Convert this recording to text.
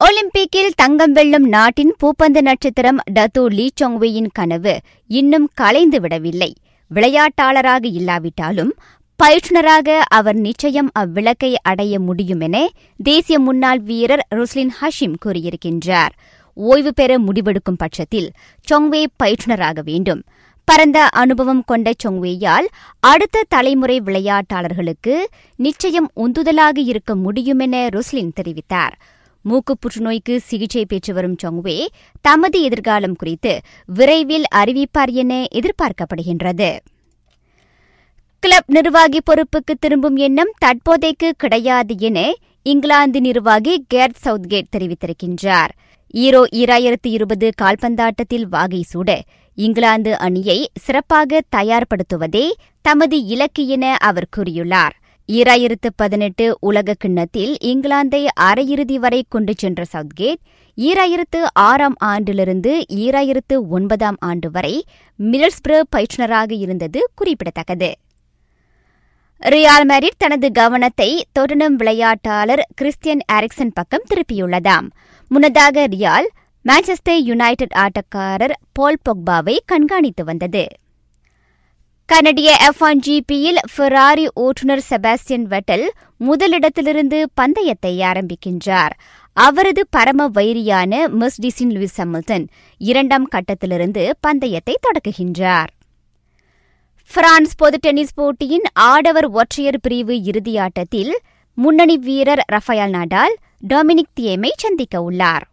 ஒலிம்பிக்கில் தங்கம் வெல்லும் நாட்டின் பூப்பந்து நட்சத்திரம் டத்து லீ சொங்வேயின் கனவு இன்னும் கலைந்து விடவில்லை. விளையாட்டாளராக இல்லாவிட்டாலும் பயிற்றுனராக அவர் நிச்சயம் அவ்விளக்கை அடைய முடியும் என தேசிய முன்னாள் வீரர் ருஸ்லின் ஹஷிம் கூறியிருக்கின்றார். ஓய்வு பெற முடிவெடுக்கும் பட்சத்தில் சொங்வே பயிற்றுனராக வேண்டும். பரந்த அனுபவம் கொண்ட சொங்வேயால் அடுத்த தலைமுறை விளையாட்டாளர்களுக்கு நிச்சயம் உந்துதலாக இருக்க முடியும் என ருஸ்லின் தெரிவித்தார். மூக்கு புற்றுநோய்க்கு சிகிச்சை பெற்று வரும் சொங்வே தமது எதிர்காலம் குறித்து விரைவில் அறிவிப்பார் என எதிர்பார்க்கப்படுகின்றது. கிளப் நிர்வாகி பொறுப்புக்கு திரும்பும் எண்ணம் தற்போதைக்கு கிடையாது என இங்கிலாந்து நிர்வாகி கேட் சவுத்கேட் தெரிவித்திருக்கின்றார். ஈரோ ஈராயிரத்து இருபது கால்பந்தாட்டத்தில் வாகை சூட இங்கிலாந்து அணியை சிறப்பாக தயார்படுத்துவதே தமது இலக்கு என அவர் கூறியுள்ளார். ஈராயிரத்து பதினெட்டு உலக கிண்ணத்தில் இங்கிலாந்தை அரையிறுதி வரை கொண்டு சென்ற சவுத்கேட் ஈராயிரத்து ஆறாம் ஆண்டிலிருந்து ஈராயிரத்து ஒன்பதாம் ஆண்டு வரை மிடல்ஸ்பிரோ பயிற்றுனராக இருந்தது குறிப்பிடத்தக்கது. ரியால் மேரிட் தனது கவனத்தை தொடனம் விளையாட்டாளர் கிறிஸ்டியன் ஆரிக்சன் பக்கம் திருப்பியுள்ளதாம். முன்னதாக ரியால் மான்செஸ்டர் யுனைடெட் ஆட்டக்காரர் பால் பொக்பாவை கண்காணித்து வந்தது. கனடிய எஃப் ஒன் ஜிபியில் ஃபெராரி ஓட்டுநர் செபாஸ்டியன் வெட்டல் முதலிடத்திலிருந்து பந்தயத்தை ஆரம்பிக்கின்றார். அவரது பரம வைரியான மெர்ஸ்டிசின் லூயிஸ் ஹமில்டன் இரண்டாம் கட்டத்திலிருந்து பந்தயத்தை தொடக்குகின்றார். பிரான்ஸ் பொது டென்னிஸ் போட்டியின் ஆடவர் ஒற்றையர் பிரிவு இறுதியாட்டத்தில் முன்னணி வீரர் ரஃபயால் நடால் டொமினிக் தியேமை சந்திக்க உள்ளார்.